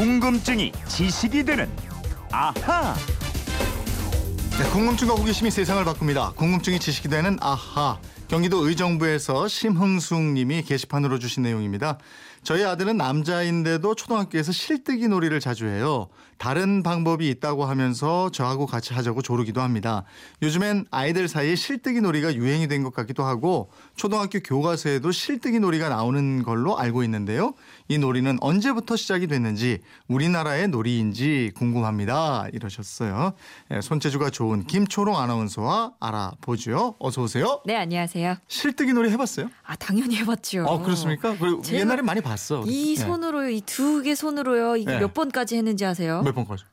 궁금증이 지식이 되는 아하. 네, 궁금증과 호기심이 세상을 바꿉니다. 궁금증이 지식이 되는 아하. 경기도 의정부에서 심흥숙 님이 게시판으로 주신 내용입니다. 저희 아들은 남자인데도 초등학교에서 실뜨기 놀이를 자주 해요. 다른 방법이 있다고 하면서 저하고 같이 하자고 조르기도 합니다. 요즘엔 아이들 사이에 실뜨기 놀이가 유행이 된 것 같기도 하고 초등학교 교과서에도 실뜨기 놀이가 나오는 걸로 알고 있는데요. 이 놀이는 언제부터 시작이 됐는지 우리나라의 놀이인지 궁금합니다. 이러셨어요. 예, 손재주가 좋은 김초롱 아나운서와 알아보죠. 어서 오세요. 네, 안녕하세요. 실뜨기 놀이 해봤어요? 아, 당연히 해봤죠. 어 그렇습니까? 그리고 제가 옛날에 많이 봤 어. 이 네. 손으로요, 이 두 개 손으로요, 이게 네. 몇 번까지 했는지 아세요? 몇 번까지?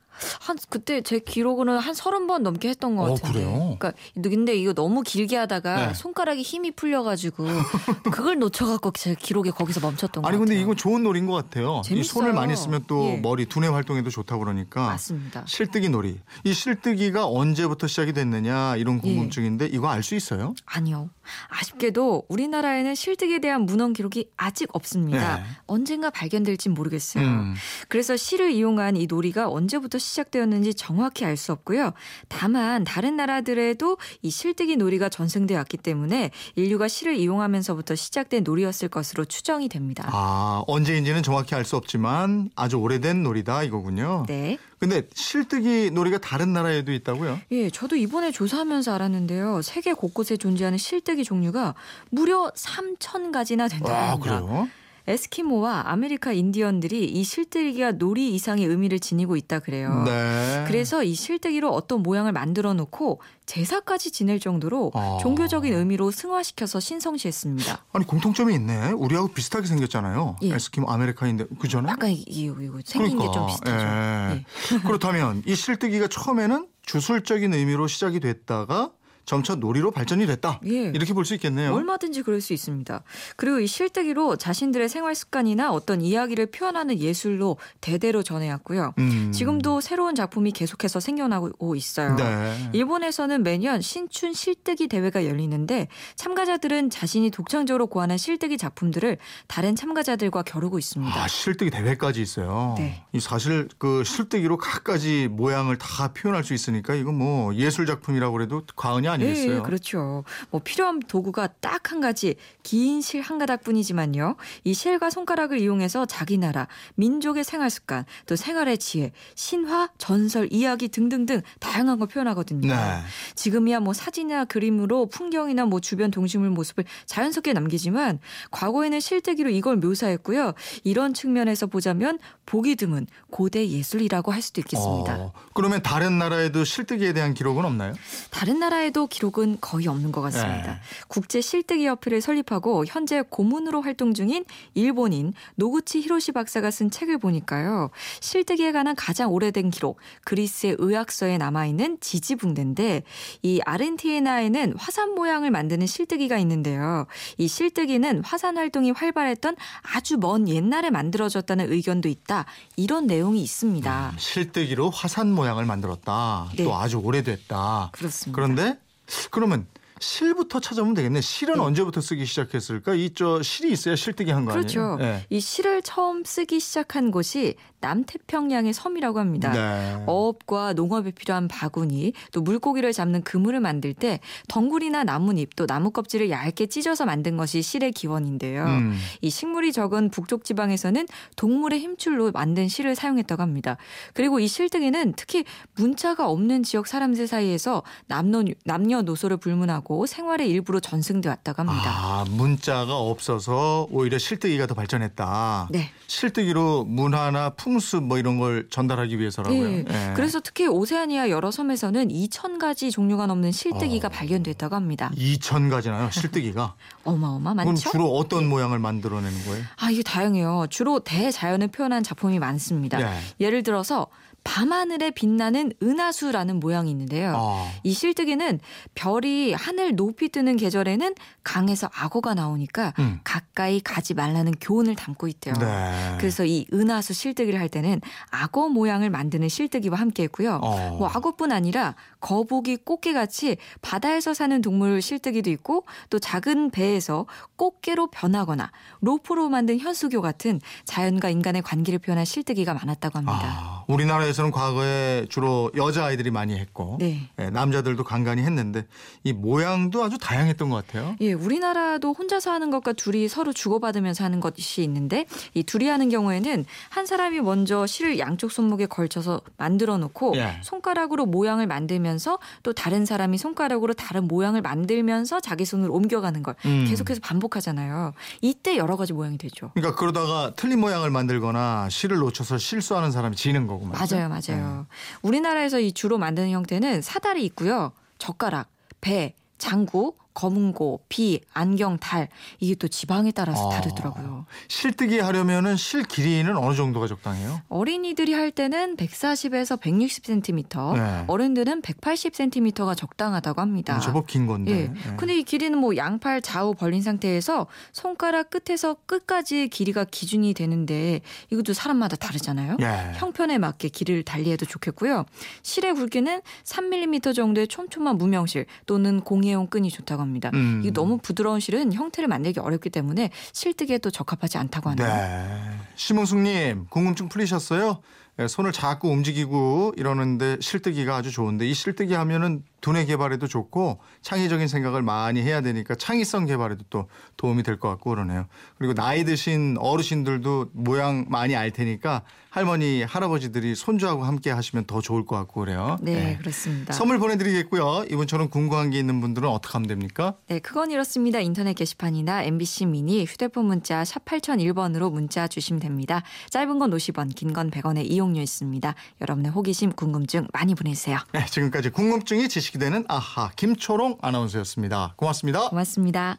한, 그때 제 기록으로는 한 서른 번 넘게 했던 것 어, 같은데. 그래요? 그러니까, 근데 이거 너무 길게 하다가 네. 손가락에 힘이 풀려가지고, 그걸 놓쳐갖고 제 기록에 거기서 멈췄던 것 아니 같아요. 근데 이거 좋은 놀이인 것 같아요. 이 재밌어요. 손을 많이 쓰면 또 예. 머리 두뇌 활동에도 좋다고 그러니까. 맞습니다. 실뜨기 놀이. 이 실뜨기가 언제부터 시작이 됐느냐 이런 예. 궁금증인데 이거 알 수 있어요? 아니요. 아쉽게도 우리나라에는 실뜨기에 대한 문헌 기록이 아직 없습니다. 네. 언젠가 발견될진 모르겠어요. 음. 그래서 실을 이용한 이 놀이가 언제부터 시작되었는지 정확히 알 수 없고요. 다만 다른 나라들에도 이 실뜨기 놀이가 전승되어 왔기 때문에 인류가 실을 이용하면서부터 시작된 놀이였을 것으로 추정이 됩니다. 아 언제인지는 정확히 알 수 없지만 아주 오래된 놀이다 이거군요. 네. 근데 실뜨기 놀이가 다른 나라에도 있다고요? 예, 저도 이번에 조사하면서 알았는데요. 세계 곳곳에 존재하는 실뜨기 종류가 무려 3,000가지나 된다고 아 합니다. 그래요? 에스키모와 아메리카 인디언들이 이 실뜨기가 놀이 이상의 의미를 지니고 있다 그래요. 네. 그래서 이 실뜨기로 어떤 모양을 만들어 놓고 제사까지 지낼 정도로 아. 종교적인 의미로 승화시켜서 신성시했습니다. 아니 공통점이 있네. 우리하고 비슷하게 생겼잖아요. 예. 에스키모 아메리카인데 그잖아요. 약간 이- 이거 생긴 게좀 비슷하죠. 예. 예. 그렇다면 이 실뜨기가 처음에는 주술적인 의미로 시작이 됐다가 점차 놀이로 발전이 됐다. 예. 이렇게 볼 수 있겠네요. 얼마든지 그럴 수 있습니다. 그리고 이 실뜨기로 자신들의 생활 습관이나 어떤 이야기를 표현하는 예술로 대대로 전해왔고요. 음. 지금도 새로운 작품이 계속해서 생겨나고 있어요. 네. 일본에서는 매년 신춘 실뜨기 대회가 열리는데 참가자들은 자신이 독창적으로 고하는 실뜨기 작품들을 다른 참가자들과 겨루고 있습니다. 아, 실뜨기 대회까지 있어요. 네. 이 사실 그 실뜨기로 각가지 모양을 다 표현할 수 있으니까 이거 뭐 예술 작품이라고 그래도 과언이 아니 겠어요. 네, 그렇죠. 뭐 필요한 도구가 딱 한 가지 긴 실 한 가닥뿐이지만요. 이 실과 손가락을 이용해서 자기 나라, 민족의 생활 습관, 또 생활의 지혜, 신화, 전설, 이야기 등등등 다양한 걸 표현하거든요. 네. 지금이야 뭐 사진이나 그림으로 풍경이나 뭐 주변 동식물 모습을 자연스럽게 남기지만 과거에는 실뜨기로 이걸 묘사했고요. 이런 측면에서 보자면 보기 드문 고대 예술이라고 할 수도 있겠습니다. 어, 그러면 다른 나라에도 실뜨기에 대한 기록은 없나요? 다른 나라에도 기록은 거의 없는 것 같습니다. 네. 국제 실뜨기 협회를 설립하고 현재 고문으로 활동 중인 일본인 노구치 히로시 박사가 쓴 책을 보니까요. 실뜨기에 관한 가장 오래된 기록 그리스의 의학서에 남아 있는 지지붕대인데 이 아르헨티나에는 화산 모양을 만드는 실뜨기가 있는데요. 이 실뜨기는 화산 활동이 활발했던 아주 먼 옛날에 만들어졌다는 의견도 있다. 이런 내용이 있습니다. 실뜨기로 화산 모양을 만들었다. 네. 또 아주 오래됐다. 그렇습니다. 그런데 그러면 실부터 찾아보면 되겠네. 실은 네. 언제부터 쓰기 시작했을까? 이 저 실이 있어야 실뜨기 한거 그렇죠. 아니에요? 네. 이 실을 처음 쓰기 시작한 곳이 남태평양의 섬이라고 합니다. 네. 어업과 농업에 필요한 바구니, 또 물고기를 잡는 그물을 만들 때 덩굴이나 나뭇잎, 또 나무 껍질을 얇게 찢어서 만든 것이 실의 기원인데요. 음. 이 식물이 적은 북쪽 지방에서는 동물의 힘줄로 만든 실을 사용했다고 합니다. 그리고 이 실뜨기는 특히 문자가 없는 지역 사람들 사이에서 남녀, 남녀노소를 불문하고 생활의 일부로 전승돼 왔다고 합니다. 아, 문자가 없어서 오히려 실뜨기가 더 발전했다. 네. 실뜨기로 문화나 풍습 뭐 이런 걸 전달하기 위해서라고요. 네. 예. 그래서 특히 오세아니아 여러 섬에서는 2,000가지 종류가 넘는 실뜨기가 어. 발견됐다고 합니다. 2천 가지나요? 실뜨기가. 어마어마 그럼 많죠? 주로 어떤 모양을 만들어내는 거예요? 아, 이게 다양해요. 주로 대자연을 표현한 작품이 많습니다. 예. 예를 들어서 밤하늘에 빛나는 은하수라는 모양이 있는데요. 아. 이 실뜨기는 별이 하늘 높이 뜨는 계절에는 강에서 악어가 나오니까 음. 가까이 가지 말라는 교훈을 담고 있대요. 네. 그래서 이 은하수 실뜨기를 할 때는 악어 모양을 만드는 실뜨기와 함께 했고요. 어. 뭐 악어뿐 아니라 거북이, 꽃게 같이 바다에서 사는 동물 실뜨기도 있고 또 작은 배에서 꽃게로 변하거나 로프로 만든 현수교 같은 자연과 인간의 관계를 표현한 실뜨기가 많았다고 합니다. 아, 우리나라에서는 과거에 주로 여자 아이들이 많이 했고 네. 예, 남자들도 간간히 했는데 이 모양도 아주 다양했던 것 같아요. 예, 우리나라도 혼자서 하는 것과 둘이 서로 주고받으면서 하는 것이 있는데 이 둘이 하는 경우에는 한 사람이 먼저 실을 양쪽 손목에 걸쳐서 만들어 놓고 예. 손가락으로 모양을 만들면서 또 다른 사람이 손가락으로 다른 모양을 만들면서 자기 손을 옮겨가는 걸 음. 계속해서 반복하잖아요. 이때 여러 가지 모양이 되죠. 그러니까 그러다가 틀린 모양을 만들거나 실을 놓쳐서 실수하는 사람이 지는 거고 말이죠. 맞아요, 맞아요. 우리나라에서 이 주로 만드는 형태는 사다리 있고요. 젓가락, 배, 장구, 검은고, 비, 안경, 달 이게 또 지방에 따라서 아. 다르더라고요. 실뜨기 하려면은 실 길이는 어느 정도가 적당해요? 어린이들이 할 때는 140에서 160cm, 네. 어른들은 180cm가 적당하다고 합니다. 어, 제법 긴 건데. 예. 예. 근데 이 길이는 뭐 양팔 좌우 벌린 상태에서 손가락 끝에서 끝까지 길이가 기준이 되는데 이것도 사람마다 다르잖아요. 예. 형편에 맞게 길이를 달리해도 좋겠고요. 실의 굵기는 3mm 정도의 촘촘한 무명실 또는 공예용 끈이 좋다고 합니다. 음. 이게 너무 부드러운 실은 형태를 만들기 어렵기 때문에 실뜨기에 또 적합하지 않다고 하네요. 네. 심흥숙님 궁금증 풀리셨어요? 예, 손을 자꾸 움직이고 이러는데 실뜨기가 아주 좋은데 이 실뜨기 하면은 두뇌 개발에도 좋고 창의적인 생각을 많이 해야 되니까 창의성 개발에도 또 도움이 될 것 같고 그러네요. 그리고 나이 드신 어르신들도 모양 많이 알 테니까 할머니 할아버지들이 손주하고 함께 하시면 더 좋을 것 같고 그래요. 네, 예. 그렇습니다. 선물 보내드리겠고요. 이분처럼 궁금한 게 있는 분들은 어떻게 하면 됩니까? 네, 그건 이렇습니다. 인터넷 게시판이나 MBC 미니 휴대폰 문자 샵 8001번으로 문자 주시면 됩니다. 짧은 건 50원, 긴 건 100원의 이용료 있습니다. 여러분의 호기심, 궁금증 많이 보내주세요. 네, 지금까지 궁금증이 지식 이 되는 아하 김초롱 아나운서였습니다. 고맙습니다. 고맙습니다.